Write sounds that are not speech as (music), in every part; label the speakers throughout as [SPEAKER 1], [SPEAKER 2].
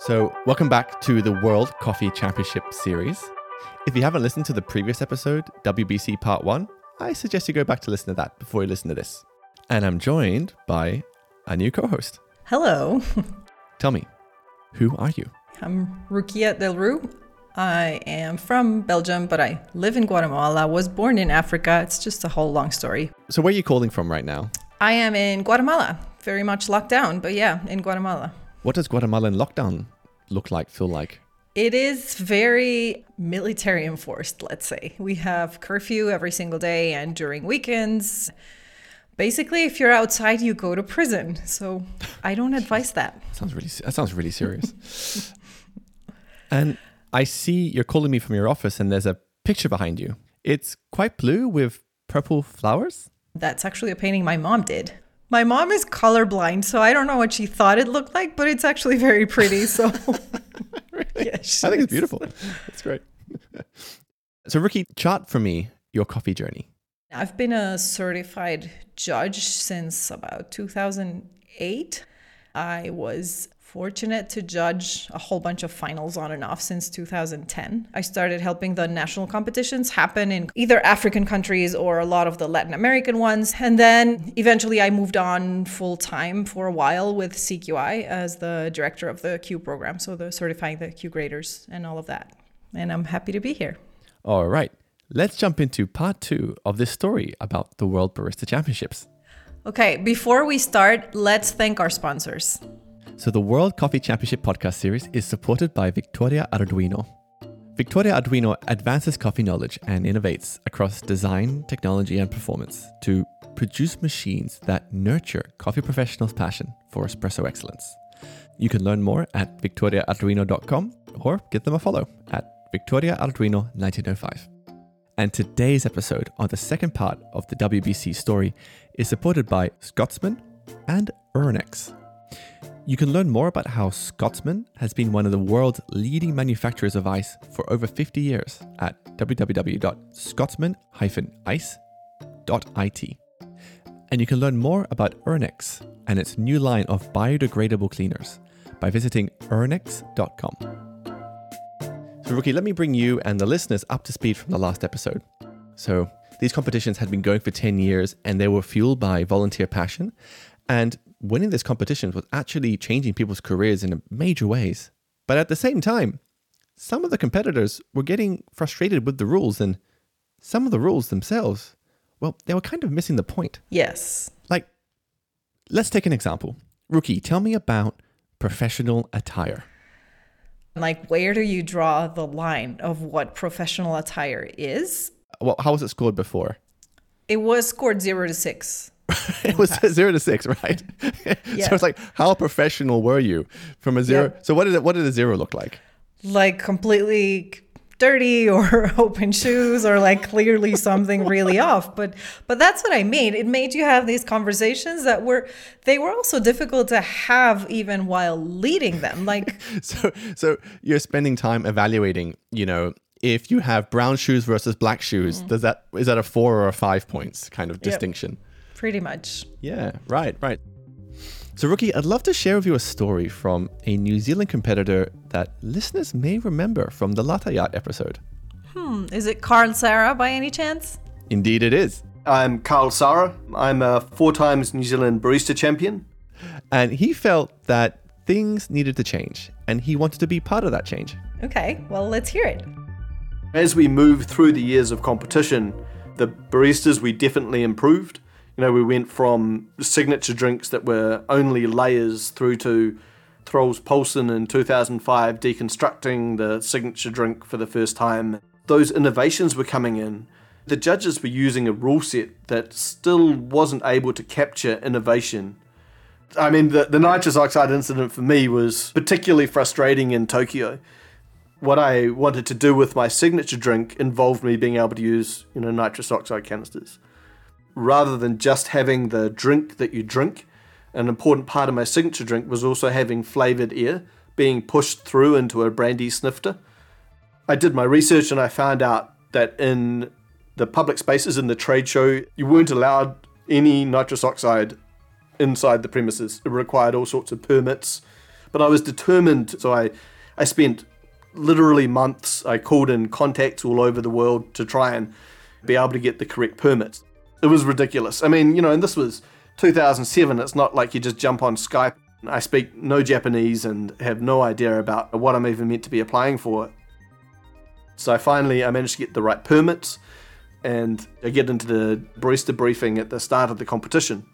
[SPEAKER 1] So, welcome back to the World Coffee Championship Series. If you haven't listened to the previous episode, WBC Part 1, I suggest you go back to listen to that before you listen to this. And I'm joined by a new co host.
[SPEAKER 2] Hello, (laughs)
[SPEAKER 1] Tell me, who are you?
[SPEAKER 2] I'm Rukia Del Rue. I am from Belgium, but I live in Guatemala. Was born in Africa. It's just a whole long story.
[SPEAKER 1] So, where are you calling from right now?
[SPEAKER 2] I am in Guatemala, very much locked down, but yeah, in Guatemala.
[SPEAKER 1] What does Guatemalan lockdown look like, feel like?
[SPEAKER 2] It is very military enforced, let's say. We have curfew every single day and during weekends. Basically, if you're outside, you go to prison. So I don't (laughs) advise that.
[SPEAKER 1] Sounds really that sounds really serious. (laughs) and I see you're calling me from your office and there's a picture behind you. It's quite blue with purple flowers.
[SPEAKER 2] That's actually a painting my mom did. My mom is colorblind, so I don't know what she thought it looked like, but it's actually very pretty. So (laughs)
[SPEAKER 1] yeah, I think it's beautiful. That's great. so, Ricky, chart for me your coffee journey.
[SPEAKER 2] I've been a certified judge since about 2008. I was fortunate to judge a whole bunch of finals on and off since 2010. I started helping the national competitions happen in either African countries or a lot of the Latin American ones. And then eventually I moved on full time for a while with CQI as the director of the Q program, so the certifying the Q graders and all of that. And I'm happy to be here.
[SPEAKER 1] All right. Let's jump into part two of this story about the World Barista Championships.
[SPEAKER 2] Okay, before we start, let's thank our sponsors.
[SPEAKER 1] So, the World Coffee Championship podcast series is supported by Victoria Arduino. Victoria Arduino advances coffee knowledge and innovates across design, technology, and performance to produce machines that nurture coffee professionals' passion for espresso excellence. You can learn more at victoriaarduino.com or give them a follow at Victoria Arduino 1905. And today's episode on the second part of the WBC story is supported by Scotsman and Urnex. You can learn more about how Scotsman has been one of the world's leading manufacturers of ice for over 50 years at www.scotsman-ice.it. And you can learn more about Urnex and its new line of biodegradable cleaners by visiting urnex.com. So, Rookie, let me bring you and the listeners up to speed from the last episode. So, these competitions had been going for 10 years and they were fueled by volunteer passion. And winning this competition was actually changing people's careers in major ways. But at the same time, some of the competitors were getting frustrated with the rules and some of the rules themselves, well, they were kind of missing the point.
[SPEAKER 2] Yes.
[SPEAKER 1] Like, let's take an example. Rookie, tell me about professional attire.
[SPEAKER 2] Like, where do you draw the line of what professional attire is?
[SPEAKER 1] Well, how was it scored before?
[SPEAKER 2] It was scored zero to six. (laughs)
[SPEAKER 1] it was zero to six, right?
[SPEAKER 2] Yeah. (laughs) (laughs)
[SPEAKER 1] so it's like, how professional were you from a zero?
[SPEAKER 2] Yeah.
[SPEAKER 1] So what did it, what did a zero look like?
[SPEAKER 2] Like, completely dirty or open shoes or like clearly something really off but but that's what i mean it made you have these conversations that were they were also difficult to have even while leading them like
[SPEAKER 1] So so you're spending time evaluating, you know, if you have brown shoes versus black shoes, mm. does that is that a four or a five points kind of distinction?
[SPEAKER 2] Pretty much
[SPEAKER 1] Yeah, right, right. So, Rookie, I'd love to share with you a story from a New Zealand competitor that listeners may remember from the Latte Yacht episode.
[SPEAKER 2] hmm, is it carl sarah by any chance
[SPEAKER 1] Indeed, it is.
[SPEAKER 3] I'm Carl Sara. I'm a four times New Zealand barista champion.
[SPEAKER 1] And he felt that things needed to change, and he wanted to be part of that change.
[SPEAKER 2] okay well let's hear it
[SPEAKER 3] As we move through the years of competition, the baristas we definitely improved. You know, we went from signature drinks that were only layers through to Troels Poulsen in 2005 deconstructing the signature drink for the first time. Those innovations were coming in. The judges were using a rule set that still wasn't able to capture innovation. I mean, the, the nitrous oxide incident for me was particularly frustrating in Tokyo what I wanted to do with my signature drink involved me being able to use, you know, nitrous oxide canisters. Rather than just having the drink that you drink, an important part of my signature drink was also having flavored air being pushed through into a brandy snifter. I did my research and I found out that in the public spaces in the trade show, you weren't allowed any nitrous oxide inside the premises. It required all sorts of permits, But I was determined, so I, I spent literally months. I called in contacts all over the world to try and be able to get the correct permits. It was ridiculous. I mean, you know, and this was 2007. It's not like you just jump on Skype. I speak no Japanese and have no idea about what I'm even meant to be applying for. So finally, I managed to get the right permits and I get into the barista briefing at the start of the competition.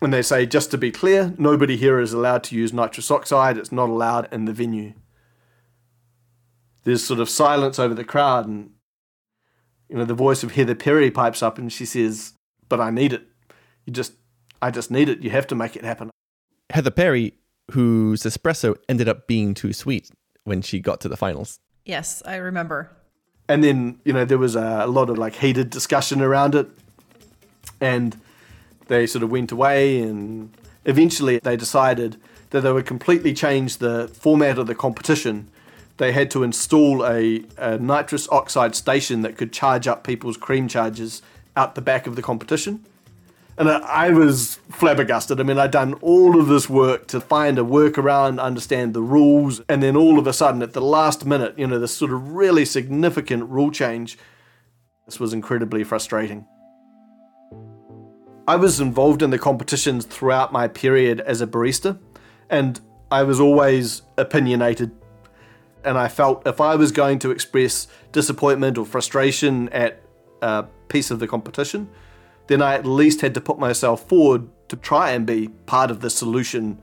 [SPEAKER 3] And they say, just to be clear, nobody here is allowed to use nitrous oxide, it's not allowed in the venue. There's sort of silence over the crowd, and you know, the voice of Heather Perry pipes up and she says, But I need it. You just I just need it. You have to make it happen.
[SPEAKER 1] Heather Perry, whose espresso ended up being too sweet when she got to the finals.
[SPEAKER 2] Yes, I remember.
[SPEAKER 3] And then, you know, there was a, a lot of like heated discussion around it. And they sort of went away and eventually they decided that they would completely change the format of the competition. They had to install a, a nitrous oxide station that could charge up people's cream charges out the back of the competition. And I was flabbergasted. I mean, I'd done all of this work to find a workaround, understand the rules, and then all of a sudden, at the last minute, you know, this sort of really significant rule change, this was incredibly frustrating. I was involved in the competitions throughout my period as a barista, and I was always opinionated. And I felt if I was going to express disappointment or frustration at a piece of the competition, then I at least had to put myself forward to try and be part of the solution.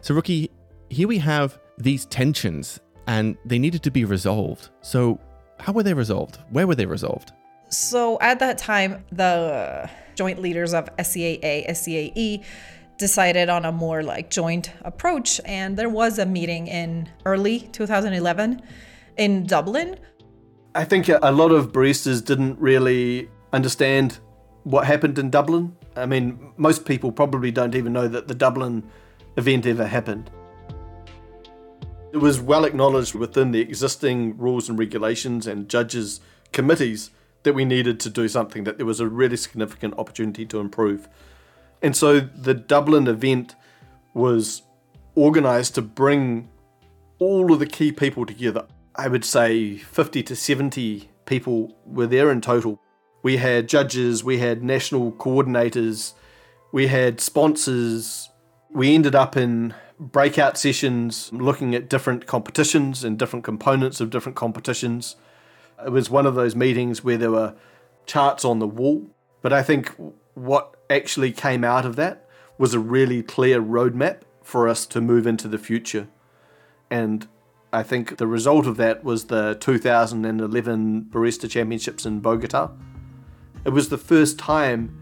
[SPEAKER 1] So, Rookie, here we have these tensions and they needed to be resolved. So, how were they resolved? Where were they resolved?
[SPEAKER 2] So, at that time, the joint leaders of SCAA, SCAE decided on a more like joint approach. And there was a meeting in early 2011 in Dublin.
[SPEAKER 3] I think a lot of baristas didn't really understand what happened in Dublin. I mean, most people probably don't even know that the Dublin event ever happened. It was well acknowledged within the existing rules and regulations and judges' committees that we needed to do something, that there was a really significant opportunity to improve. And so the Dublin event was organized to bring all of the key people together. I would say 50 to 70 people were there in total we had judges, we had national coordinators, we had sponsors. We ended up in breakout sessions looking at different competitions and different components of different competitions. It was one of those meetings where there were charts on the wall, but I think what actually came out of that was a really clear roadmap for us to move into the future. And I think the result of that was the 2011 Barista Championships in Bogota, it was the first time,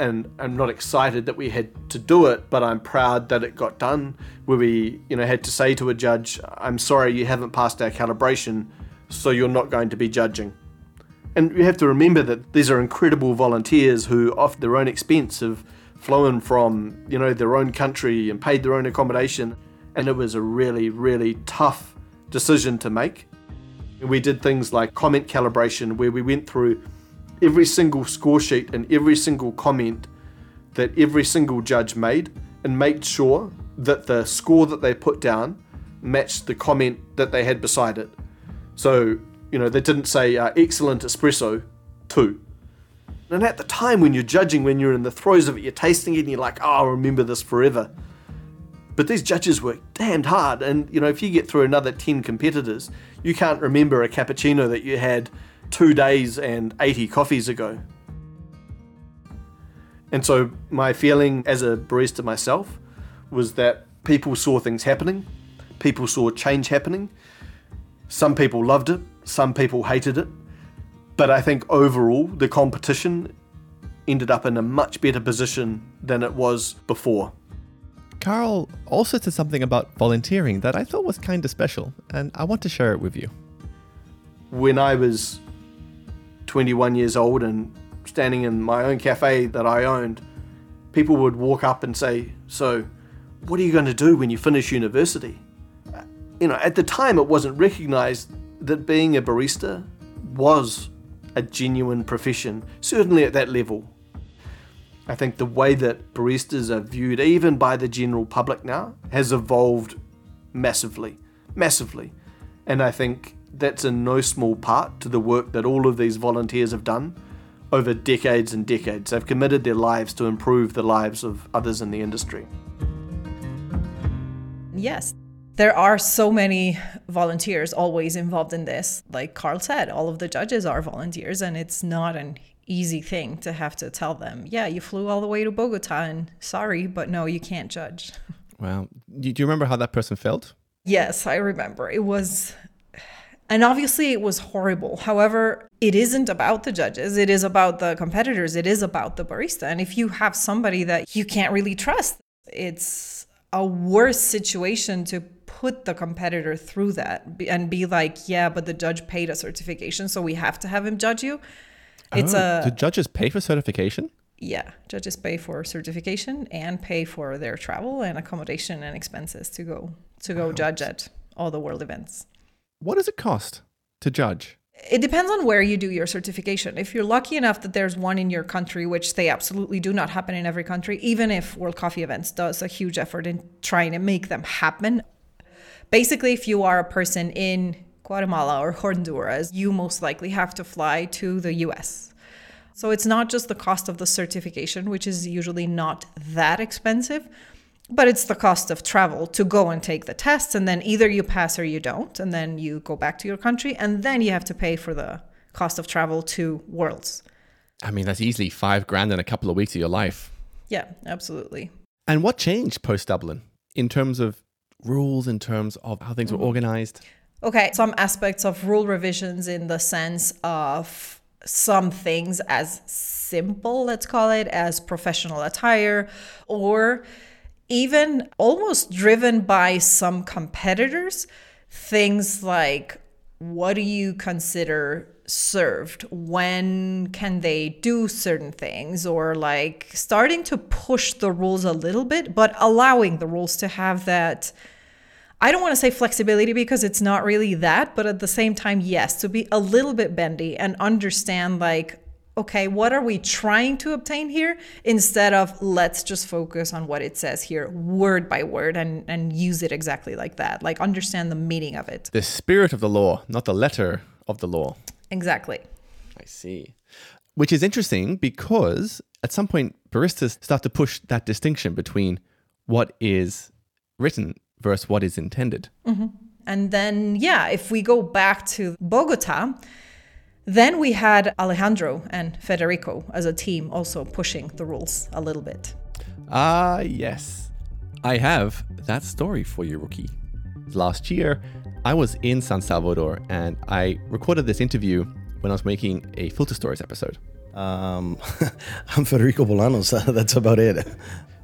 [SPEAKER 3] and I'm not excited that we had to do it, but I'm proud that it got done. Where we, you know, had to say to a judge, "I'm sorry, you haven't passed our calibration, so you're not going to be judging." And you have to remember that these are incredible volunteers who, off their own expense, have flown from you know their own country and paid their own accommodation, and it was a really, really tough decision to make. And we did things like comment calibration, where we went through every single score sheet and every single comment that every single judge made and made sure that the score that they put down matched the comment that they had beside it. So, you know, they didn't say uh, excellent espresso, two. And at the time when you're judging, when you're in the throes of it, you're tasting it and you're like, oh, I'll remember this forever. But these judges work damned hard. And, you know, if you get through another 10 competitors, you can't remember a cappuccino that you had two days and 80 coffees ago. And so my feeling as a barista myself was that people saw things happening, people saw change happening. Some people loved it, some people hated it. But I think overall, the competition ended up in a much better position than it was before.
[SPEAKER 1] Carl also said something about volunteering that I thought was kind of special, and I want to share it with you.
[SPEAKER 3] When I was 21 years old and standing in my own cafe that I owned, people would walk up and say, So, what are you going to do when you finish university? You know, at the time, it wasn't recognized that being a barista was a genuine profession, certainly at that level. I think the way that baristas are viewed, even by the general public now, has evolved massively. Massively. And I think that's in no small part to the work that all of these volunteers have done over decades and decades. They've committed their lives to improve the lives of others in the industry.
[SPEAKER 2] Yes, there are so many volunteers always involved in this. Like Carl said, all of the judges are volunteers, and it's not an easy thing to have to tell them, yeah, you flew all the way to Bogota, and sorry, but no, you can't judge. (laughs)
[SPEAKER 1] Wow. Do you remember how that person felt?
[SPEAKER 2] Yes, I remember. It was and obviously, it was horrible. However, it isn't about the judges. It is about the competitors. It is about the barista. And if you have somebody that you can't really trust, it's a worse situation to put the competitor through that and be like, yeah, but the judge paid a certification, so we have to have him judge you.
[SPEAKER 1] Oh, it's oh, a. Do judges pay for certification?
[SPEAKER 2] Yeah, judges pay for certification and pay for their travel and accommodation and expenses to go to go wow. judge at all the world events.
[SPEAKER 1] What does it cost to judge?
[SPEAKER 2] It depends on where you do your certification. If you're lucky enough that there's one in your country, which they absolutely do not happen in every country, even if World Coffee Events does a huge effort in trying to make them happen. Basically, if you are a person in Guatemala or Honduras, you most likely have to fly to the US. So it's not just the cost of the certification, which is usually not that expensive, but it's the cost of travel to go and take the tests and then either you pass or you don't and then you go back to your country and then you have to pay for the cost of travel to worlds.
[SPEAKER 1] I mean that's easily five grand in a couple of weeks of your life.
[SPEAKER 2] Yeah absolutely.
[SPEAKER 1] And what changed post dublin in terms of rules in terms of how things were mm-hmm. organized
[SPEAKER 2] okay some aspects of rule revisions in the sense of some things as simple let's call it as professional attire or even almost driven by some competitors, things like what do you consider served? When can they do certain things? Or like starting to push the rules a little bit, but allowing the rules to have that. I don't want to say flexibility because it's not really that, but at the same time, yes, to be a little bit bendy and understand like, okay, what are we trying to obtain here instead of let's just focus on what it says here word by word and, and use it exactly like that. Like understand the meaning of it.
[SPEAKER 1] The spirit of the law, not the letter of the law.
[SPEAKER 2] Exactly.
[SPEAKER 1] I see. Which is interesting because at some point baristas start to push that distinction between what is written versus what is intended.
[SPEAKER 2] Mm-hmm. And then, yeah, if we go back to Bogota, then we had Alejandro and Federico as a team also pushing the rules a little bit.
[SPEAKER 1] Ah, uh, yes. I have that story for you, Rookie. Last year, I was in San Salvador and I recorded this interview when I was making a Filter Stories episode.
[SPEAKER 4] Um, (laughs) I'm Federico Bolanos. (laughs) That's about it.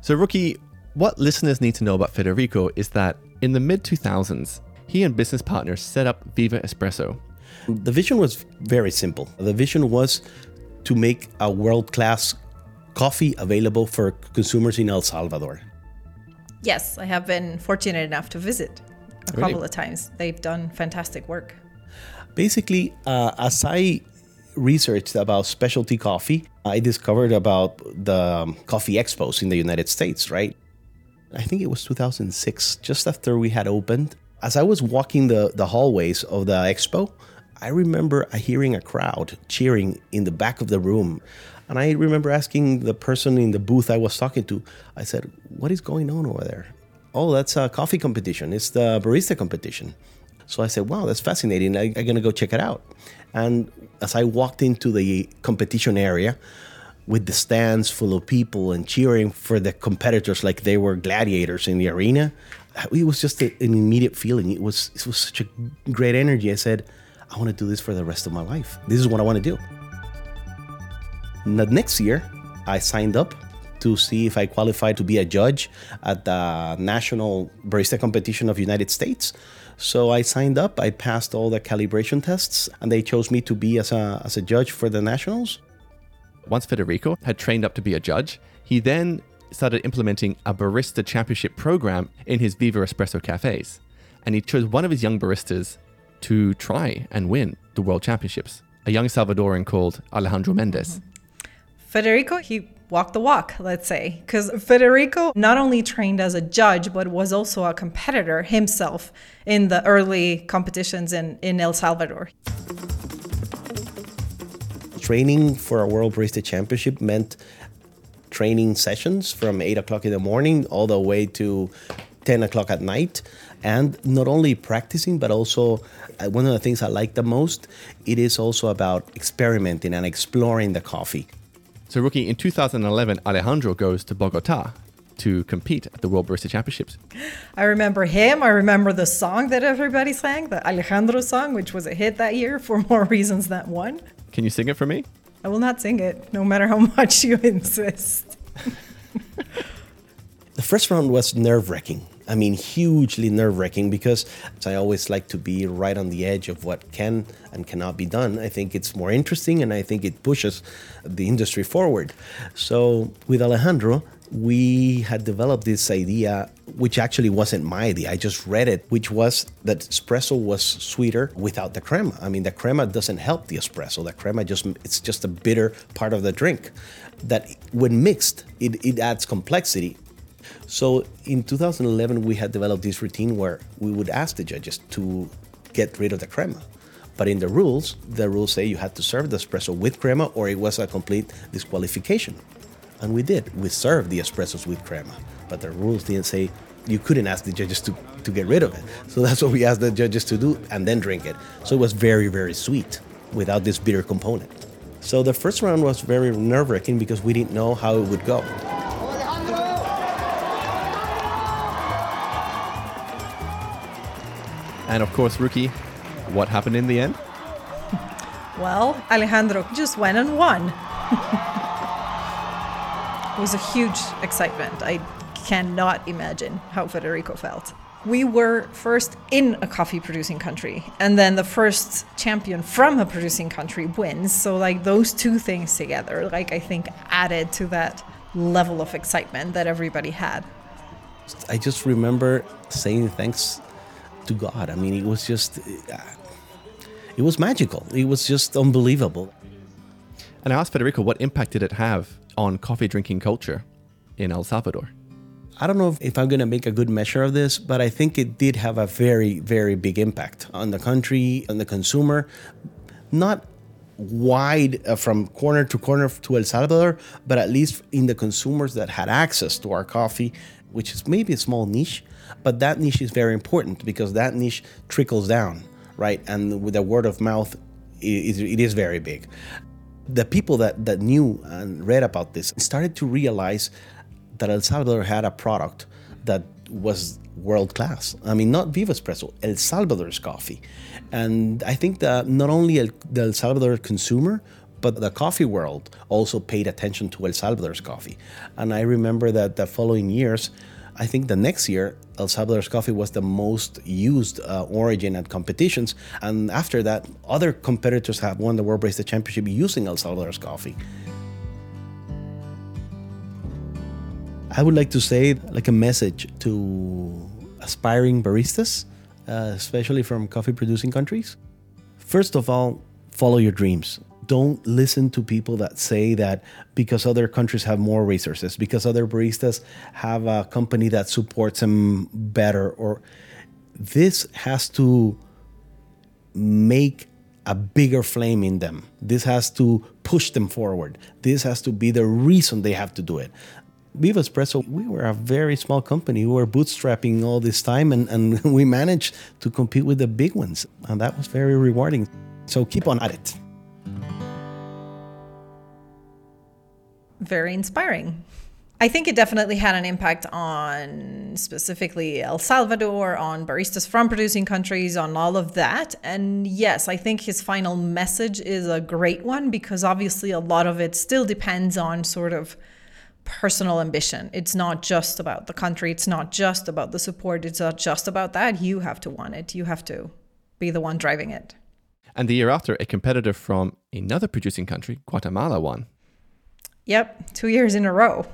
[SPEAKER 1] So, Rookie, what listeners need to know about Federico is that in the mid 2000s, he and business partners set up Viva Espresso,
[SPEAKER 4] the vision was very simple. The vision was to make a world class coffee available for consumers in El Salvador.
[SPEAKER 2] Yes, I have been fortunate enough to visit a really? couple of times. They've done fantastic work.
[SPEAKER 4] Basically, uh, as I researched about specialty coffee, I discovered about the um, coffee expos in the United States, right? I think it was 2006, just after we had opened. As I was walking the, the hallways of the expo, I remember hearing a crowd cheering in the back of the room. And I remember asking the person in the booth I was talking to, I said, What is going on over there? Oh, that's a coffee competition. It's the barista competition. So I said, Wow, that's fascinating. I, I'm going to go check it out. And as I walked into the competition area, with the stands full of people and cheering for the competitors like they were gladiators in the arena, it was just an immediate feeling. It was it was such a great energy. I said, I want to do this for the rest of my life. This is what I want to do. The next year, I signed up to see if I qualified to be a judge at the National Barista Competition of United States. So I signed up, I passed all the calibration tests, and they chose me to be as a, as a judge for the Nationals.
[SPEAKER 1] Once Federico had trained up to be a judge, he then started implementing a barista championship program in his Viva Espresso cafes. And he chose one of his young baristas to try and win the World Championships, a young Salvadoran called Alejandro Mendez.
[SPEAKER 2] Mm-hmm. Federico, he walk the walk, let's say. Because Federico not only trained as a judge, but was also a competitor himself in the early competitions in, in El Salvador.
[SPEAKER 4] Training for a World Barista Championship meant training sessions from 8 o'clock in the morning all the way to 10 o'clock at night. And not only practicing, but also uh, one of the things I like the most, it is also about experimenting and exploring the coffee.
[SPEAKER 1] So, Rookie, in 2011, Alejandro goes to Bogota to compete at the World Barista Championships. (gasps)
[SPEAKER 2] I remember him. I remember the song that everybody sang, the Alejandro song, which was a hit that year for (laughs) more reasons than one.
[SPEAKER 1] Can you sing it for me?
[SPEAKER 2] I will not sing it, no matter how (laughs) much you insist. (laughs)
[SPEAKER 4] the first round was nerve wracking. I mean, hugely nerve wracking because I always like to be right on the edge of what can and cannot be done. I think it's more interesting and I think it pushes the industry forward. So, with Alejandro, we had developed this idea, which actually wasn't my idea. I just read it, which was that espresso was sweeter without the crema. I mean, the crema doesn't help the espresso. The crema just it's just a bitter part of the drink. That when mixed, it, it adds complexity. So in 2011, we had developed this routine where we would ask the judges to get rid of the crema. But in the rules, the rules say you had to serve the espresso with crema or it was a complete disqualification. And we did. We served the espressos with crema. But the rules didn't say you couldn't ask the judges to, to get rid of it. So that's what we asked the judges to do and then drink it. So it was very, very sweet without this bitter component. So the first round was very nerve wracking because we didn't know how it would go.
[SPEAKER 1] And of course, Rookie, what happened in the end? (laughs)
[SPEAKER 2] Well, Alejandro just went and won. (laughs) it was a huge excitement. I cannot imagine how Federico felt. We were first in a coffee producing country, and then the first champion from a producing country wins. So, like, those two things together, like, I think added to that level of excitement that everybody had.
[SPEAKER 4] I just remember saying thanks to God. I mean, it was just, uh, it was magical. It was just unbelievable.
[SPEAKER 1] And I asked Federico, what impact did it have on coffee drinking culture in El Salvador?
[SPEAKER 4] I don't know if, if I'm going to make a good measure of this, but I think it did have a very, very big impact on the country, on the consumer. Not wide uh, from corner to corner to El Salvador, but at least in the consumers that had access to our coffee, which is maybe a small niche, but that niche is very important because that niche trickles down, right? And with the word of mouth, it, it is very big. The people that, that knew and read about this started to realize that El Salvador had a product that was world class. I mean, not Viva Espresso, El Salvador's coffee. And I think that not only El, the El Salvador consumer, but the coffee world also paid attention to El Salvador's coffee. And I remember that the following years, I think the next year, El Salvador's coffee was the most used uh, origin at competitions. And after that, other competitors have won the World Barista Championship using El Salvador's coffee. I would like to say, like a message to aspiring baristas, uh, especially from coffee producing countries. First of all, follow your dreams don't listen to people that say that because other countries have more resources, because other baristas have a company that supports them better, or this has to make a bigger flame in them. This has to push them forward. This has to be the reason they have to do it. Viva Espresso, we were a very small company. We were bootstrapping all this time and, and (laughs) we managed to compete with the big ones. And that was very rewarding. So keep on at it.
[SPEAKER 2] Very inspiring. I think it definitely had an impact on specifically El Salvador, on baristas from producing countries, on all of that. And yes, I think his final message is a great one because obviously a lot of it still depends on sort of personal ambition. It's not just about the country, it's not just about the support, it's not just about that. You have to want it, you have to be the one driving it.
[SPEAKER 1] And the year after, a competitor from another producing country, Guatemala, won.
[SPEAKER 2] Yep, two years in a row.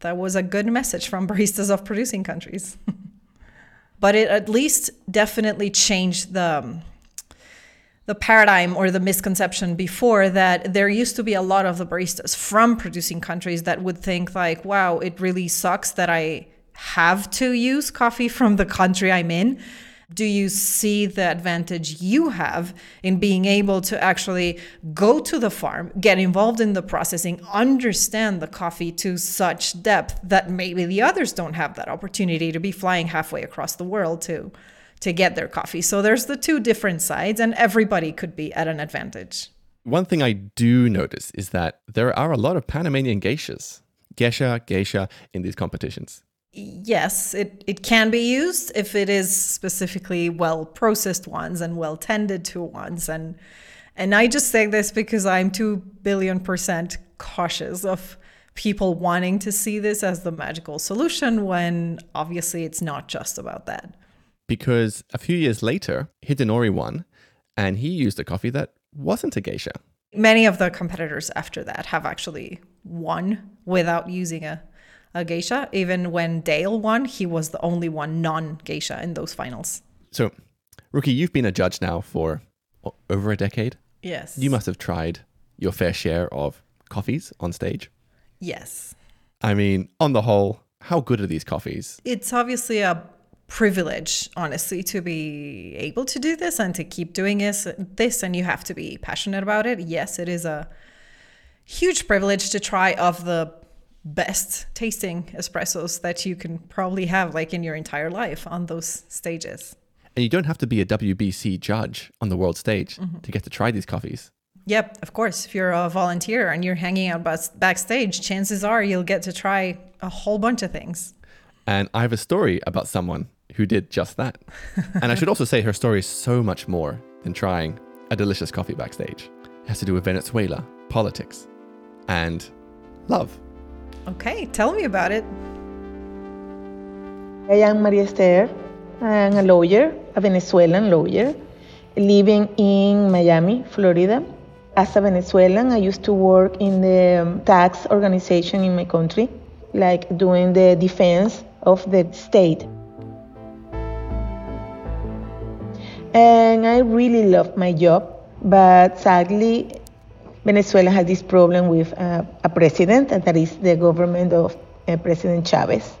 [SPEAKER 2] That was a good message from (laughs) baristas of producing countries. (laughs) but it at least definitely changed the um, the paradigm or the misconception before that there used to be a lot of the baristas from producing countries that would think like wow it really sucks that i have to use coffee from the country i'm in do you see the advantage you have in being able to actually go to the farm, get involved in the processing, understand the coffee to such depth that maybe the others don't have that opportunity to be flying halfway across the world to to get their coffee. So there's the two different sides and everybody could be at an advantage.
[SPEAKER 1] One thing I do notice is that there are a lot of Panamanian geishas, geisha, geisha in these competitions
[SPEAKER 2] yes, it, it can be used if it is specifically well processed ones and well tended to ones. And and I just say this because I'm two billion percent cautious of people wanting to see this as the magical solution when obviously it's not just about that.
[SPEAKER 1] Because a few years later, Hidenori won, and he used a coffee that wasn't a geisha.
[SPEAKER 2] Many of the competitors after that have actually won without using a a geisha. Even when Dale won, he was the only one non geisha in those finals.
[SPEAKER 1] So, Rookie, you've been a judge now for over a decade.
[SPEAKER 2] Yes.
[SPEAKER 1] You must have tried your fair share of coffees on stage.
[SPEAKER 2] Yes.
[SPEAKER 1] I mean, on the whole, how good are these coffees?
[SPEAKER 2] It's obviously a privilege, honestly, to be able to do this and to keep doing this, this and you have to be passionate about it. Yes, it is a huge privilege to try of the best tasting espressos that you can probably have like in your entire life on those stages.
[SPEAKER 1] And you don't have to be a WBC judge on the world stage mm-hmm. to get to try these coffees.
[SPEAKER 2] Yep, of course. If you're a volunteer and you're hanging out backstage, chances are you'll get to try a whole bunch of things.
[SPEAKER 1] And I have a story about someone who did just that. (laughs) and I should also say her story is so much more than trying a delicious coffee backstage. It has to do with Venezuela, politics, and love.
[SPEAKER 2] Okay, tell me about it.
[SPEAKER 5] I am Maria Esther. I am a lawyer, a Venezuelan lawyer, living in Miami, Florida. As a Venezuelan, I used to work in the um, tax organization in my country, like doing the defense of the state. And I really loved my job, but sadly, Venezuela has this problem with uh, a president, and that is the government of uh, President Chavez.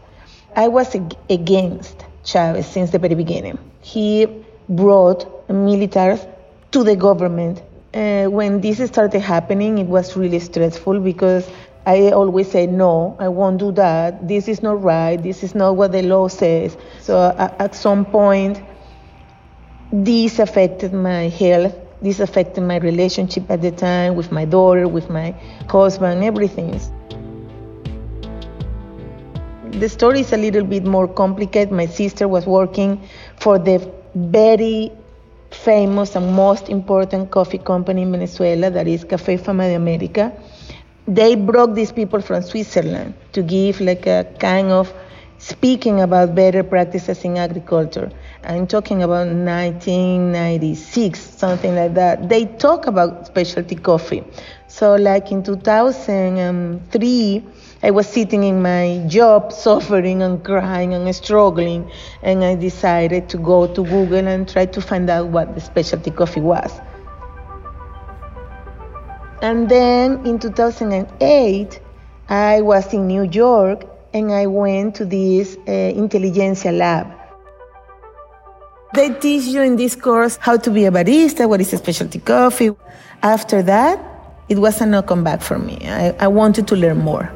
[SPEAKER 5] I was ag- against Chavez since the very beginning. He brought militaries to the government. Uh, when this started happening, it was really stressful because I always say, no, I won't do that. This is not right. This is not what the law says. So at some point, this affected my health this affected my relationship at the time with my daughter, with my husband, everything. The story is a little bit more complicated. My sister was working for the very famous and most important coffee company in Venezuela, that is Café Fama de America. They brought these people from Switzerland to give like a kind of speaking about better practices in agriculture. I'm talking about 1996, something like that. They talk about specialty coffee. So, like in 2003, I was sitting in my job, (laughs) suffering and crying and struggling, and I decided to go to Google and try to find out what the specialty coffee was. And then in 2008, I was in New York and I went to this uh, intelligentsia lab they teach you in this course how to be a barista, what is a specialty coffee. After that, it was a no come back for me. I, I wanted to learn more.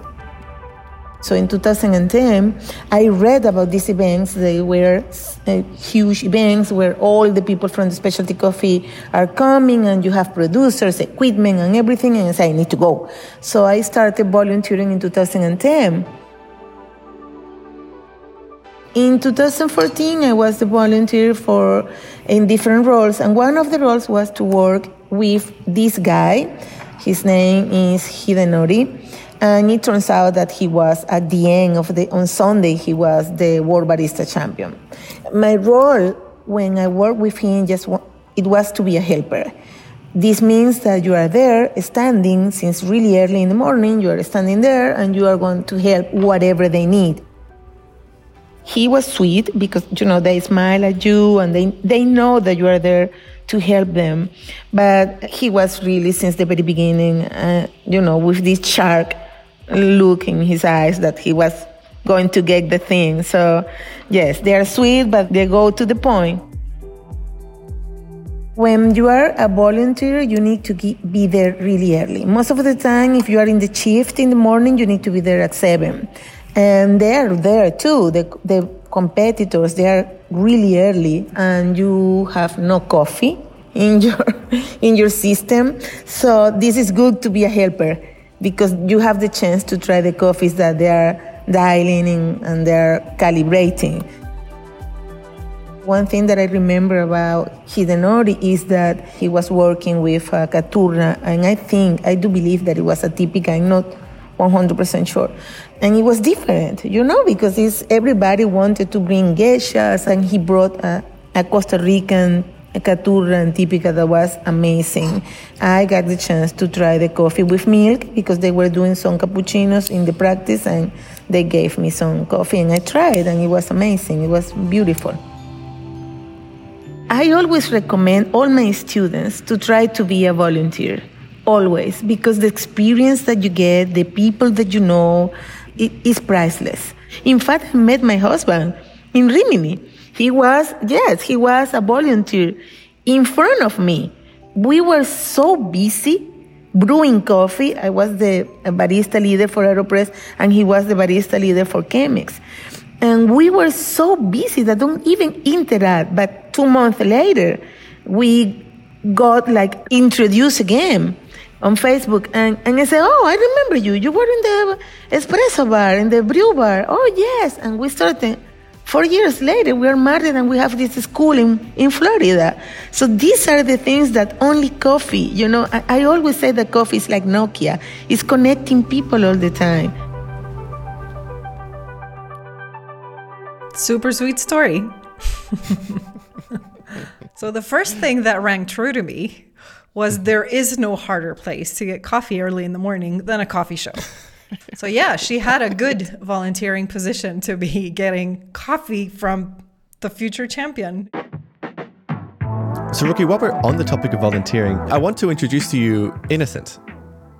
[SPEAKER 5] So in 2010, I read about these events. They were uh, huge events where all the people from the specialty coffee are coming and you have producers, equipment, and everything. And I said, I need to go. So I started volunteering in 2010. In 2014, I was the volunteer for in different roles, and one of the roles was to work with this guy. His name is Hidenori, and it turns out that he was at the end of the on Sunday he was the world barista champion. My role when I worked with him just it was to be a helper. This means that you are there standing since really early in the morning. You are standing there and you are going to help whatever they need. He was sweet because you know they smile at you and they they know that you are there to help them. But he was really since the very beginning, uh, you know, with this shark look in his eyes that he was going to get the thing. So yes, they are sweet, but they go to the point. When you are a volunteer, you need to be there really early. Most of the time, if you are in the shift in the morning, you need to be there at seven. And they are there too. The, the competitors, they are really early and you have no coffee in (laughs) your, in your system. So this is good to be a helper because you have the chance to try the coffees that they are dialing in and they're calibrating. One thing that I remember about Hidenori is that he was working with uh, and I think, I do believe that it was atypical, I'm not 100% sure. And it was different, you know, because it's, everybody wanted to bring geishas, and he brought a, a Costa Rican Caturra and Típica that was amazing. I got the chance to try the coffee with milk because they were doing some cappuccinos in the practice and they gave me some coffee and I tried and it was amazing. It was beautiful. I always recommend all my students to try to be a volunteer, always, because the experience that you get, the people that you know, it is priceless. In fact, I met my husband in Rimini. He was, yes, he was a volunteer in front of me. We were so busy brewing coffee. I was the barista leader for AeroPress, and he was the barista leader for Chemex. And we were so busy that don't even interact. But two months later, we got like introduced again on Facebook. And, and I said, Oh, I remember you. You were in the espresso bar, in the brew bar. Oh, yes. And we started. Four years later, we are married and we have this school in, in Florida. So these are the things that only coffee, you know, I, I always say that coffee is like Nokia. It's connecting people all the time.
[SPEAKER 2] Super sweet story. (laughs) so, the first thing that rang true to me was there is no harder place to get coffee early in the morning than a coffee shop. so, yeah, she had a good volunteering position to be getting coffee from the future champion.
[SPEAKER 1] So, Rookie, while we're on the topic of volunteering, I want to introduce to you Innocent,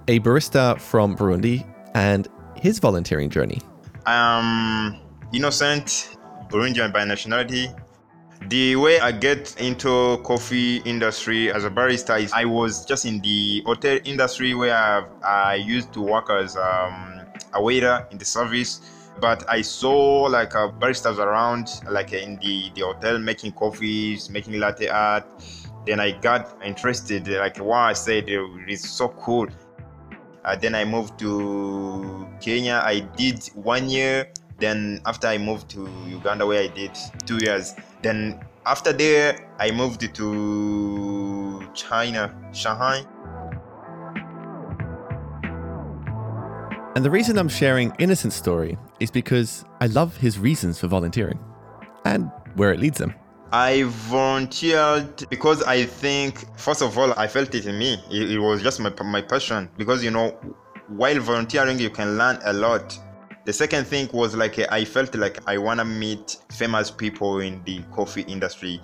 [SPEAKER 1] a barista from Burundi, and his volunteering journey.
[SPEAKER 6] Um, Innocent Burundian by nationality. The way I get into coffee industry as a barista is I was just in the hotel industry where I've, i used to work as um, a waiter in the service. But I saw like uh, baristas around, like in the, the hotel, making coffees, making latte art. Then I got interested, like wow, I said it's so cool. Uh, then I moved to Kenya. I did one year then after I moved to Uganda, where I did two years. Then after there, I moved to China, Shanghai.
[SPEAKER 1] And the reason I'm sharing Innocent's story is because I love his reasons for volunteering and where it leads them.
[SPEAKER 6] I volunteered because I think, first of all, I felt it in me. It, it was just my, my passion. Because, you know, while volunteering, you can learn a lot the second thing was like uh, I felt like I want to meet famous people in the coffee industry.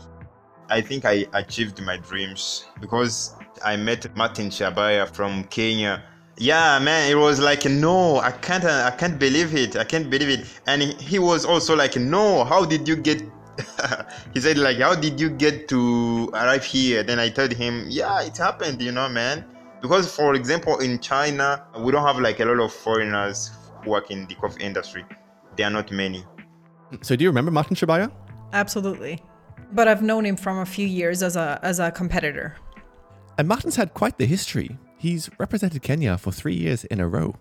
[SPEAKER 6] I think I achieved my dreams because I met Martin Shabaya from Kenya. Yeah, man, it was like no, I can't, I can't believe it. I can't believe it. And he was also like, no, how did you get? (laughs) he said like, how did you get to arrive here? Then I told him, yeah, it happened, you know, man. Because for example, in China, we don't have like a lot of foreigners work in the coffee industry. There are not many.
[SPEAKER 1] So, do you remember Martin Shabaya?
[SPEAKER 2] Absolutely, but I've known him from a few years as a as a competitor.
[SPEAKER 1] And Martin's had quite the history. He's represented Kenya for three years in a row.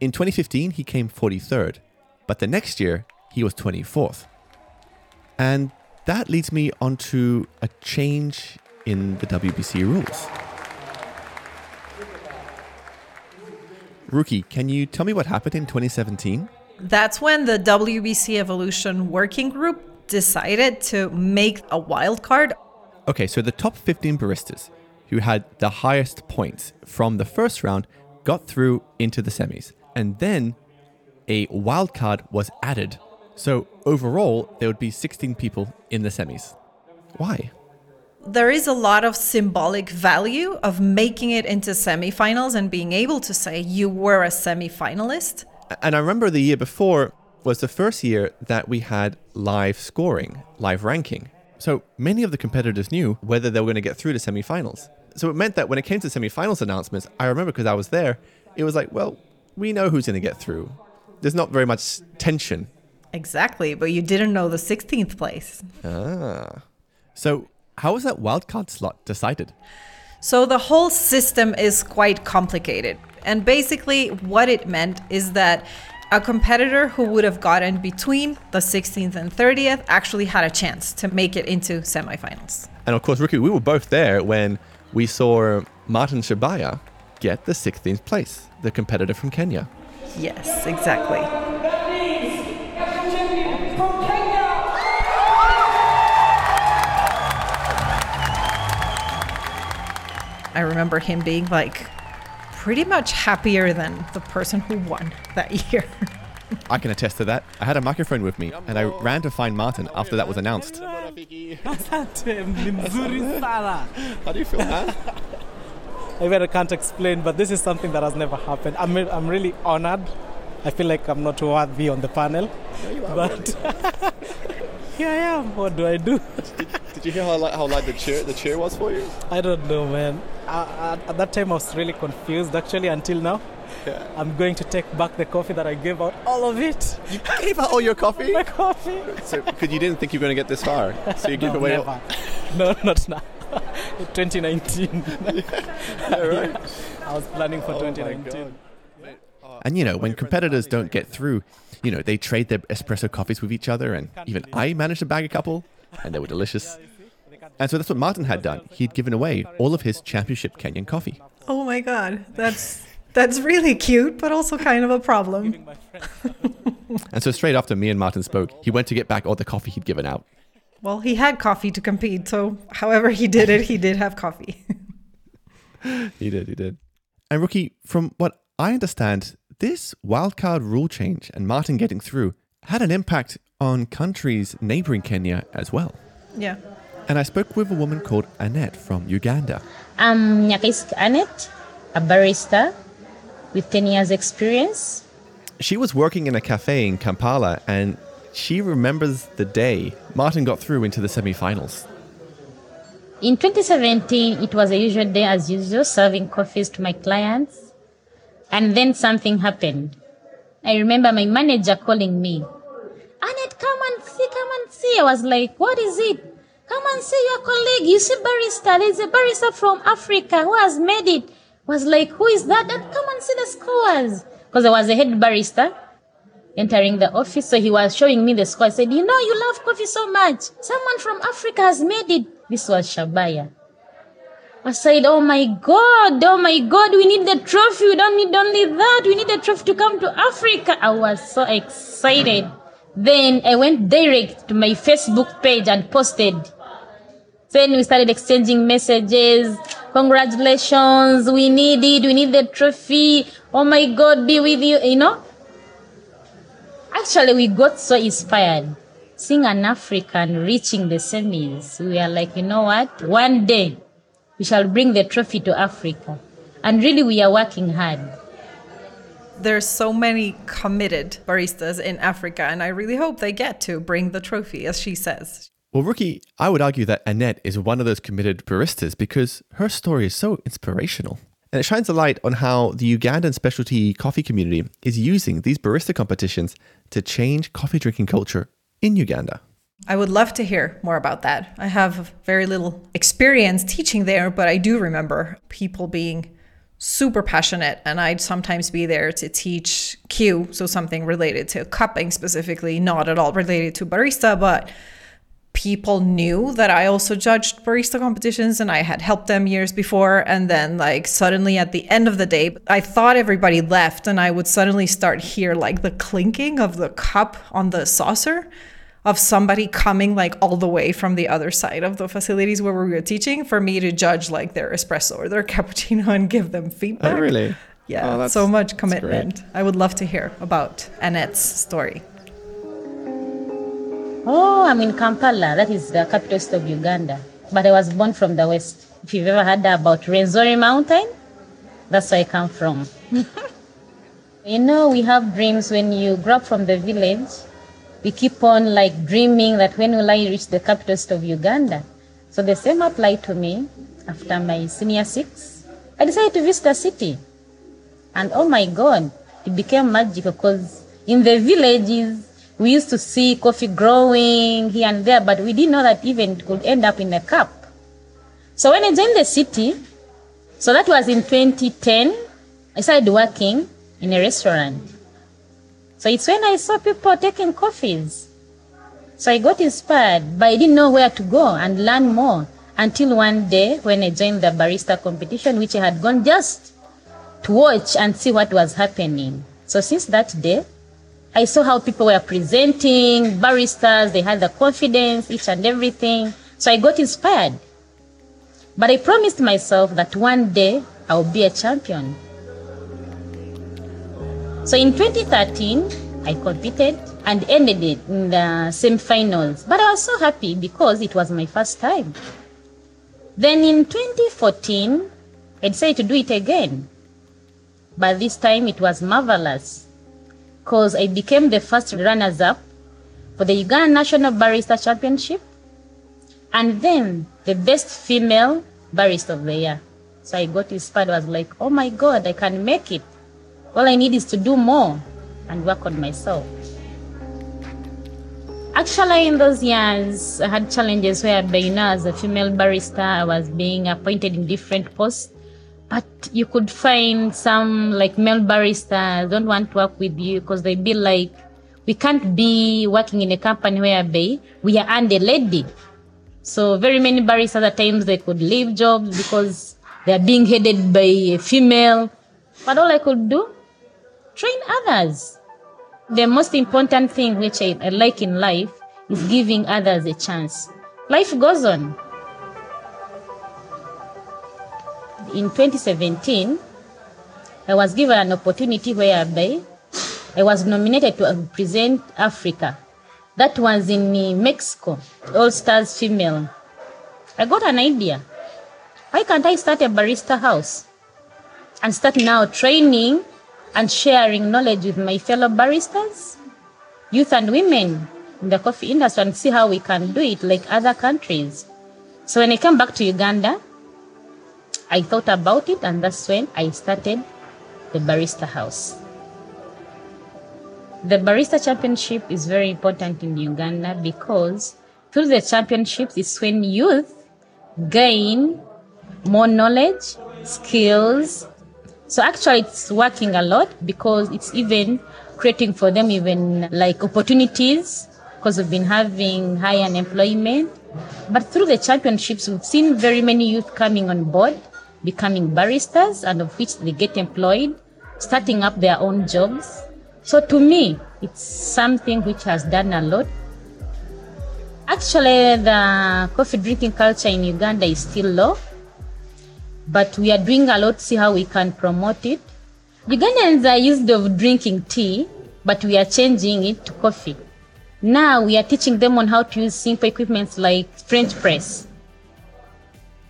[SPEAKER 1] In 2015, he came 43rd, but the next year, he was 24th. And that leads me onto a change in the WBC rules. Rookie, can you tell me what happened in 2017?
[SPEAKER 2] That's when the WBC Evolution Working Group decided to make a wild card.
[SPEAKER 1] Okay, so the top 15 baristas who had the highest points from the first round got through into the semis. And then a wild card was added So overall, there would be 16 people in the semis. Why?
[SPEAKER 2] There is a lot of symbolic value of making it into semifinals and being able to say you were a semifinalist.
[SPEAKER 1] And I remember the year before was the first year that we had live scoring, live ranking. So many of the competitors knew whether they were going to get through to semifinals. So it meant that when it came to semifinals announcements, I remember because I was there, it was like, well, we know who's going to get through. There's not very much tension.
[SPEAKER 2] Exactly, but you didn't know the 16th place.
[SPEAKER 1] Ah. So how was that wildcard slot decided?
[SPEAKER 2] So the whole system is quite complicated. And basically, what it meant is that a competitor who would have gotten between the 16th and 30th actually had a chance to make it into semifinals.
[SPEAKER 1] And of course, Ricky, we were both there when we saw Martin Shabaya get the 16th place, the competitor from Kenya.
[SPEAKER 2] Yes, exactly. I remember him being like pretty much happier than the person who won that (laughs) year.
[SPEAKER 1] I can attest to that. I had a microphone with me and I ran to find Martin after that was announced.
[SPEAKER 7] Asante, ni mzuri sana.
[SPEAKER 1] How do you feel, man? (laughs)
[SPEAKER 7] I really can't explain, but this is something that has never happened. I'm, I'm really honored. I feel like I'm not worthy on the panel, but (laughs) here I am. What do I do? (laughs)
[SPEAKER 1] Did you hear how, how loud the cheer, the cheer was for you?
[SPEAKER 7] I don't know, man. Uh, at that time, I was really confused. Actually, until now,
[SPEAKER 1] Yeah.
[SPEAKER 7] I'm going to take back the coffee that I gave out. All of it.
[SPEAKER 1] You gave out all your coffee? (laughs)
[SPEAKER 7] My coffee.
[SPEAKER 1] So, because you didn't think you were going to get this far. So you (laughs) give
[SPEAKER 7] no,
[SPEAKER 1] away
[SPEAKER 7] never. no, not now. 2019.
[SPEAKER 1] Yeah, right?
[SPEAKER 7] I was planning
[SPEAKER 1] Oh
[SPEAKER 7] for 2019.
[SPEAKER 1] And you know, when competitors don't get through, you know, they trade their espresso coffees with each other. And even I managed to bag a couple, and they were delicious. And so that's what Martin had done. He'd given away all of his championship Kenyan coffee.
[SPEAKER 2] Oh my god, that's that's really cute, but also kind of a problem.
[SPEAKER 1] And so straight after me and Martin spoke, he went to get back all the coffee he'd given out.
[SPEAKER 2] Well, he had coffee to compete, so however he did it, he did have coffee. (laughs)
[SPEAKER 1] He did, he did. And Rookie, from what I understand, this wildcard rule change and Martin getting through had an impact on countries neighboring Kenya as well.
[SPEAKER 2] yeah.
[SPEAKER 1] And I spoke with a woman called Annette from Uganda.
[SPEAKER 8] I'm Nyakaisiki Annette, a barista with 10 years experience.
[SPEAKER 1] She was working in a cafe in Kampala and she remembers the day Martin got through into the semi-finals.
[SPEAKER 8] In 2017, it was a usual day as usual, serving coffees to my clients. And then something happened. I remember my manager calling me. Annette, come and see, come and see. I was like, what is it? Come and see your colleague. You see barista. There's a barista from Africa who has made it. Was like, who is that? And come and see the scores. Because I was a head barista entering the office. So he was showing me the score. I said, You know, you love coffee so much. Someone from Africa has made it. This was Shabaya. I said, Oh my God, oh my God, we need the trophy. We don't need only that. We need the trophy to come to Africa. I was so excited. Then I went direct to my Facebook page and posted. Then we started exchanging messages. Congratulations. We need it. We need the trophy. Oh my God, be with you. You know? Actually, we got so inspired seeing an African reaching the semis. We are like, you know what? One day we shall bring the trophy to Africa. And really, we are working hard.
[SPEAKER 2] There's so many committed baristas in Africa, and I really hope they get to bring the trophy, as she says.
[SPEAKER 1] Well, Rookie, I would argue that Annette is one of those committed baristas because her story is so inspirational. And it shines a light on how the Ugandan specialty coffee community is using these barista competitions to change coffee drinking culture in Uganda.
[SPEAKER 2] I would love to hear more about that. I have very little experience teaching there, but I do remember people being super passionate, and I'd sometimes be there to teach Q, so something related to cupping specifically, not at all related to barista, but people knew that I also judged barista competitions and I had helped them years before. And then, like, suddenly at the end of the day, I thought everybody left, and I would suddenly start hear like the clinking of the cup on the saucer of somebody coming like all the way from the other side of the facilities where we were teaching for me to judge like their espresso or their (laughs) cappuccino and give them feedback.
[SPEAKER 1] really?
[SPEAKER 2] Yeah, oh, so much commitment. I would love to hear about Annette's story.
[SPEAKER 8] Oh, I'm in Kampala, that is the capital city of Uganda, but I was born from the west. If you've ever heard about Rwenzori Mountain, that's where I come from. (laughs) you know, we have dreams when you grow up from the village. We keep on like dreaming that when will I reach the capital of Uganda? So the same applied to me after my senior six. I decided to visit the city. And oh my God, it became magical because in the villages, we used to see coffee growing here and there, but we didn't know that even it could end up in a cup. So when I joined the city, so that was in 2010, I started working in a restaurant. So it's when I saw people taking coffees. So I got inspired, but I didn't know where to go and learn more until one day when I joined the barista competition, which I had gone just to watch and see what was happening. So since that day, I saw how people were presenting, baristas, they had the confidence, each and everything. So I got inspired. But I promised myself that one day I will be a champion. So in 2013, I competed and ended it in the semi-finals. But I was so happy because it was my first time. Then in 2014, I decided to do it again. But this time it was marvelous because I became the first runners up for the Uganda National Barista Championship and then the best female barista of the year. So I got inspired, I was like, oh my God, I can make it. All I need is to do more and work on myself. Actually, in those years, I had challenges where, you know, as a female barista, I was being appointed in different posts. But you could find some like male baristas don't want to work with you because they'd be like, we can't be working in a company where we are under lady. So very many baristas at times they could leave jobs because they are being headed by a female. But all I could do, train others. The most important thing which I, I like in life is giving others a chance. Life goes on. In 2017, I was given an opportunity whereby I was nominated to represent Africa. That was in Mexico, All Stars Female. I got an idea. Why can't I start a barista house and start now training and sharing knowledge with my fellow baristas, youth and women in the coffee industry and see how we can do it like other countries. So when I came back to Uganda, I thought about it and that's when I started the Barista House. The Barista Championship is very important in Uganda because through the championships is when youth gain more knowledge, skills. So actually it's working a lot because it's even creating for them even like opportunities because we've been having high unemployment. But through the championships, we've seen very many youth coming on board, becoming baristas, and of which they get employed, starting up their own jobs. So to me, it's something which has done a lot. Actually, the coffee drinking culture in Uganda is still low, but we are doing a lot to see how we can promote it. Ugandans are used of drinking tea, but we are changing it to coffee. Now we are teaching them on how to use simple equipment like French press.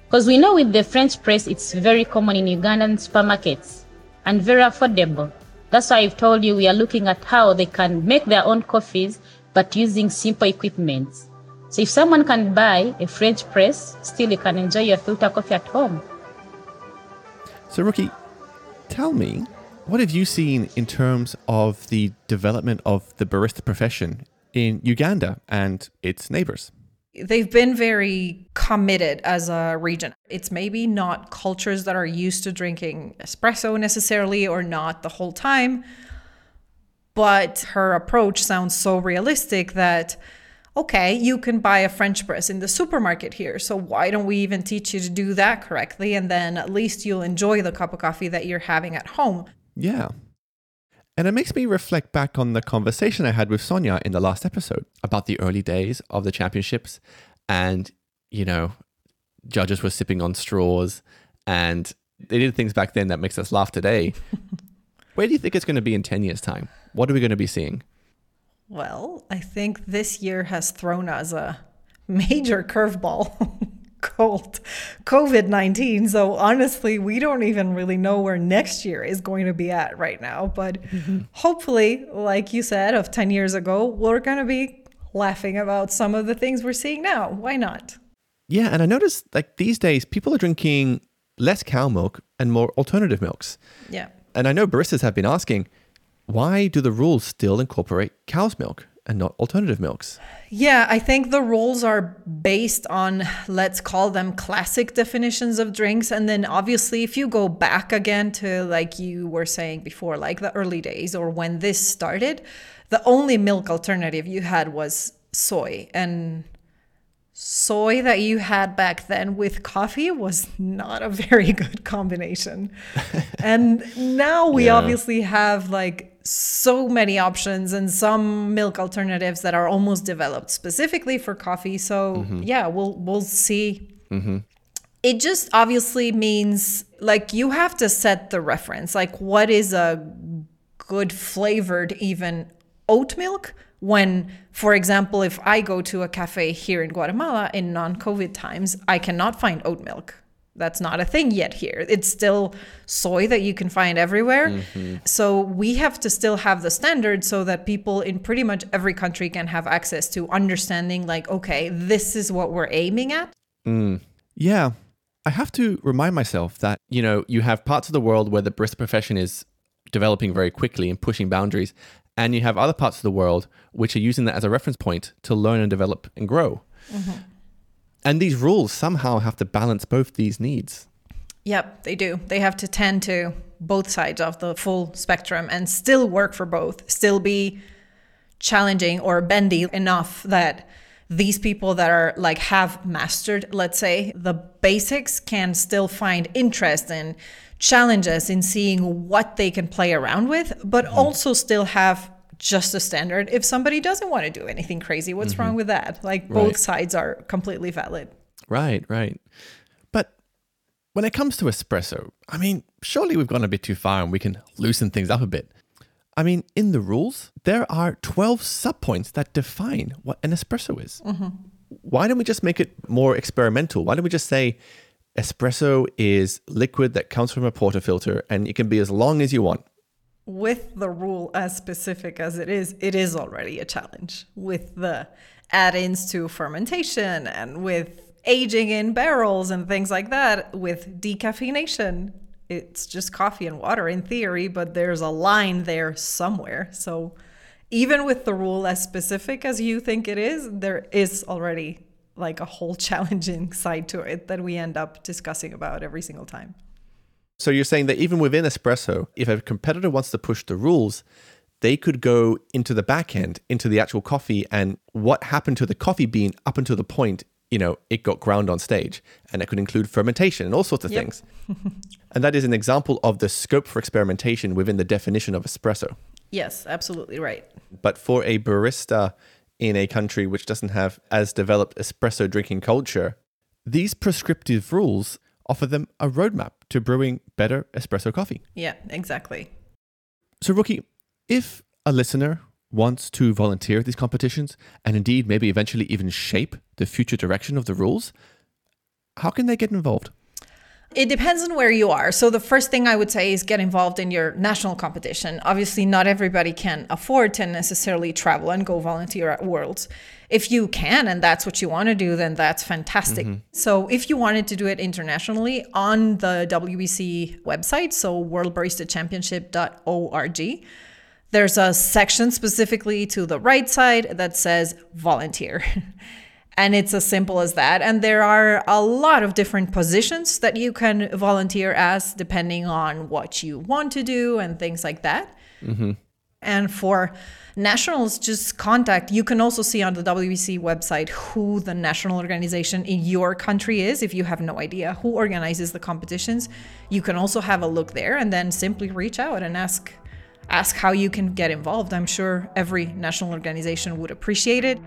[SPEAKER 8] Because we know with the French press, it's very common in Ugandan supermarkets and very affordable. That's why I've told you we are looking at how they can make their own coffees, but using simple equipment So if someone can buy a French press, still you can enjoy your filter coffee at home.
[SPEAKER 1] So, Rookie, tell me, what have you seen in terms of the development of the barista profession in Uganda and its neighbors?
[SPEAKER 2] They've been very committed as a region. It's maybe not cultures that are used to drinking espresso necessarily or not the whole time, but her approach sounds so realistic that okay, you can buy a French press in the supermarket here. So why don't we even teach you to do that correctly? And then at least you'll enjoy the cup of coffee that you're having at home.
[SPEAKER 1] Yeah. And it makes me reflect back on the conversation I had with Sonia in the last episode about the early days of the championships. And, you know, judges were sipping on straws and they did things back then that makes us laugh today. (laughs) Where do you think it's going to be in 10 years' time? What are we going to be seeing?
[SPEAKER 2] Well, I think this year has thrown us a major curveball (laughs) called COVID 19. So honestly, we don't even really know where next year is going to be at right now. But mm-hmm. hopefully, like you said, of 10 years ago, we're going to be laughing about some of the things we're seeing now. Why not?
[SPEAKER 1] Yeah, and I noticed like these days people are drinking less cow milk and more alternative milks.
[SPEAKER 2] Yeah.
[SPEAKER 1] And I know baristas have been asking, why do the rules still incorporate cow's milk and not alternative milks?
[SPEAKER 2] Yeah, I think the rules are based on, let's call them classic definitions of drinks. And then obviously, if you go back again to, like you were saying before, like the early days or when this started, the only milk alternative you had was soy. And soy that you had back then with coffee was not a (laughs) very good combination. (laughs) and now we
[SPEAKER 1] Yeah.
[SPEAKER 2] obviously have like so many options and some milk alternatives that are almost developed specifically for coffee. So mm-hmm. yeah, we'll we'll see. Mm-hmm. It just obviously means like you have to set the reference. Like what is a good flavored even oat milk when for example if i go to a cafe here in guatemala in non-covid times i cannot find oat milk that's not a thing yet here. It's still soy that you can find everywhere. Mm-hmm. So we have to still have the standard so that people in pretty much every country can have access to understanding like okay this is what we're aiming at. Mm.
[SPEAKER 1] Yeah. I have to remind myself that, you know, you have parts of the world where the barista profession is developing very quickly and pushing boundaries, and you have other parts of the world which are using that as a reference point to learn and develop and grow. Mm-hmm. And these rules somehow have to balance both these needs.
[SPEAKER 2] Yep, they do. They have to tend to both sides of the full spectrum and still work for both, still be challenging or bendy enough that these people that are like have mastered, let's say, the basics can still find interest and challenges in seeing what they can play around with, but hmm. also still have just a standard. If somebody doesn't want to do anything crazy, what's mm-hmm. wrong with that? Like both
[SPEAKER 1] Right.
[SPEAKER 2] sides are completely valid.
[SPEAKER 1] Right, right. But when it comes to espresso, I mean, surely we've gone a bit too far and we can loosen things up a bit. I mean, in the rules, there are 12 subpoints that define what an espresso is. Mm-hmm. Why don't we just make it more experimental? Why don't we just say espresso is liquid that comes from a portafilter and it can be as long as you want?
[SPEAKER 2] With the rule as specific as it is, it is already a challenge with the add ins to fermentation and with aging in barrels and things like that, with decaffeination. It's just coffee and water in theory, but there's a line there somewhere. So even with the rule as specific as you think it is, there is already like a whole (laughs) challenging side to it that we end up discussing about every single time.
[SPEAKER 1] So you're saying that even within espresso, if a competitor wants to push the rules, they could go into the back end, into the actual coffee, and what happened to the coffee bean up until the point, you know, it got ground on stage. And it could include fermentation and all sorts of
[SPEAKER 2] Yep.
[SPEAKER 1] things. (laughs) and that is an example of the scope for experimentation within the definition of espresso.
[SPEAKER 2] Yes, absolutely right.
[SPEAKER 1] But for a barista in a country which doesn't have as developed espresso drinking culture, these prescriptive rules offer them a roadmap to brewing better espresso coffee.
[SPEAKER 2] Yeah, exactly.
[SPEAKER 1] So, Rookie, if a listener wants to volunteer at these competitions and indeed maybe eventually even shape the future direction of the rules, how can they get involved?
[SPEAKER 2] It depends on where you are. So the first thing I would say is get involved in your national competition. Obviously, not everybody can afford to necessarily travel and go volunteer at Worlds. If you can and that's what you want to do, then that's fantastic. Mm-hmm. So if you wanted to do it internationally on the WBC website, so worldbaristachampionship.org, there's a section specifically to the right side that says volunteer. (laughs) And it's as simple as that. And there are a lot of different positions that you can volunteer as, depending on what you want to do and things like that. Mm-hmm. And for nationals, just contact. You can also see on the WBC website who the national organization in your country is. If you have no idea who organizes the competitions, you can also have a look there and then simply reach out and ask ask how you can get involved. I'm sure every national organization would appreciate it.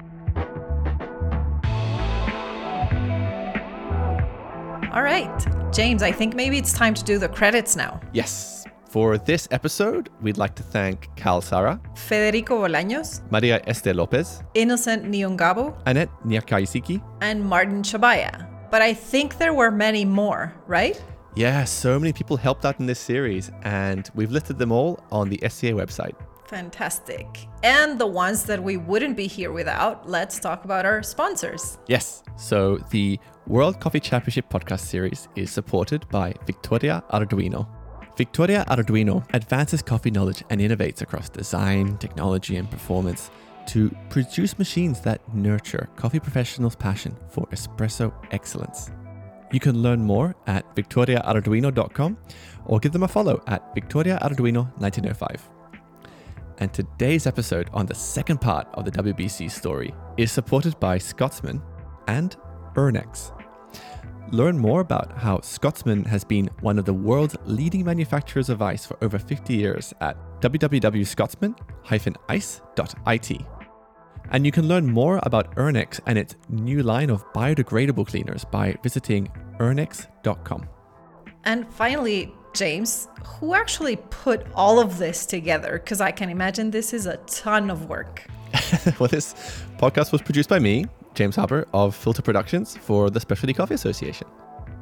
[SPEAKER 2] All right, James, I think maybe it's time to do the credits now.
[SPEAKER 1] Yes, For this episode, we'd like to thank Cal Sara,
[SPEAKER 2] Federico Bolaños,
[SPEAKER 1] Maria Este Lopez,
[SPEAKER 2] Innocent Nyongabo,
[SPEAKER 1] Annette Nyakaisiki.
[SPEAKER 2] and Martin Shabaya. But I think there were many more, right?
[SPEAKER 1] Yeah, so many people helped out in this series, and we've listed them all on the SCA website.
[SPEAKER 2] Fantastic. And the ones that we wouldn't be here without, let's talk about our sponsors.
[SPEAKER 1] Yes, so the World Coffee Championship podcast series is supported by Victoria Arduino. Victoria Arduino advances coffee knowledge and innovates across design, technology, and performance to produce machines that nurture coffee professionals' passion for espresso excellence. You can learn more at victoriaarduino.com or give them a follow at Victoria Arduino 1905. And today's episode on the second part of the WBC story is supported by Scotsman and Urnex. Learn more about how Scotsman has been one of the world's leading manufacturers of ice for over 50 years at www.scotsman-ice.it. And you can learn more about Urnex and its new line of biodegradable cleaners by visiting urnex.com.
[SPEAKER 2] And finally, James, who actually put all of this together? Because I can imagine this is a ton of work. (laughs)
[SPEAKER 1] well, this podcast was produced by me, James Harper of Filter Productions for the Specialty Coffee Association.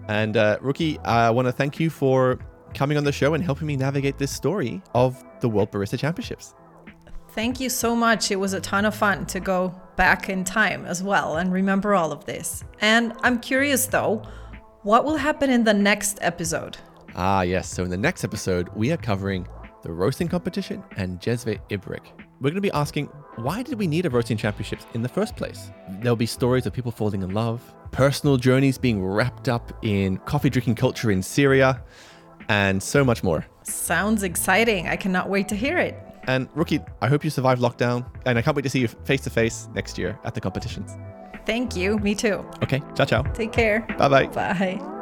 [SPEAKER 1] And uh, Rookie, I want to thank you for coming on the show and helping me navigate this story of the World Barista Championships.
[SPEAKER 2] Thank you so much. It was a ton of fun to go back in time as well and remember all of this. And I'm curious though, what will happen in the next episode?
[SPEAKER 1] Ah, yes. So in the next episode, we are covering the roasting competition and Cezve Ibrik. We're going to be asking, why did we need a roasting championships in the first place? There'll be stories of people falling in love, personal journeys being wrapped up in coffee drinking culture in Syria, and so much more.
[SPEAKER 2] Sounds exciting. I cannot wait to hear it.
[SPEAKER 1] And Rookie, I hope you survive lockdown, and I can't wait to see you face to face next year at the competitions.
[SPEAKER 2] Thank you. Me too.
[SPEAKER 1] Okay, ciao ciao.
[SPEAKER 2] Take care.
[SPEAKER 1] Bye bye.
[SPEAKER 2] Bye.